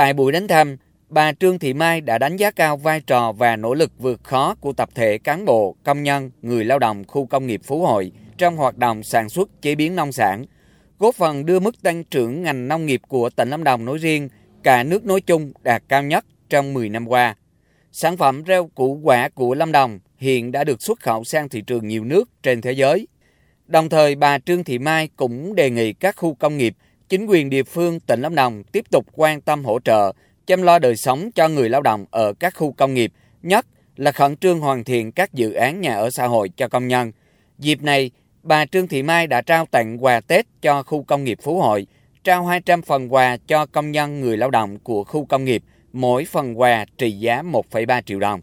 Tại buổi đến thăm, bà Trương Thị Mai đã đánh giá cao vai trò và nỗ lực vượt khó của tập thể cán bộ, công nhân, người lao động khu công nghiệp Phú Hội trong hoạt động sản xuất chế biến nông sản, góp phần đưa mức tăng trưởng ngành nông nghiệp của tỉnh Lâm Đồng nói riêng, cả nước nói chung đạt cao nhất trong 10 năm qua. Sản phẩm rau củ quả của Lâm Đồng hiện đã được xuất khẩu sang thị trường nhiều nước trên thế giới. Đồng thời, bà Trương Thị Mai cũng đề nghị các khu công nghiệp, chính quyền địa phương tỉnh Lâm Đồng tiếp tục quan tâm hỗ trợ, chăm lo đời sống cho người lao động ở các khu công nghiệp, nhất là khẩn trương hoàn thiện các dự án nhà ở xã hội cho công nhân. Dịp này, bà Trương Thị Mai đã trao tặng quà Tết cho khu công nghiệp Phú Hội, trao 200 phần quà cho công nhân người lao động của khu công nghiệp, mỗi phần quà trị giá 1,3 triệu đồng.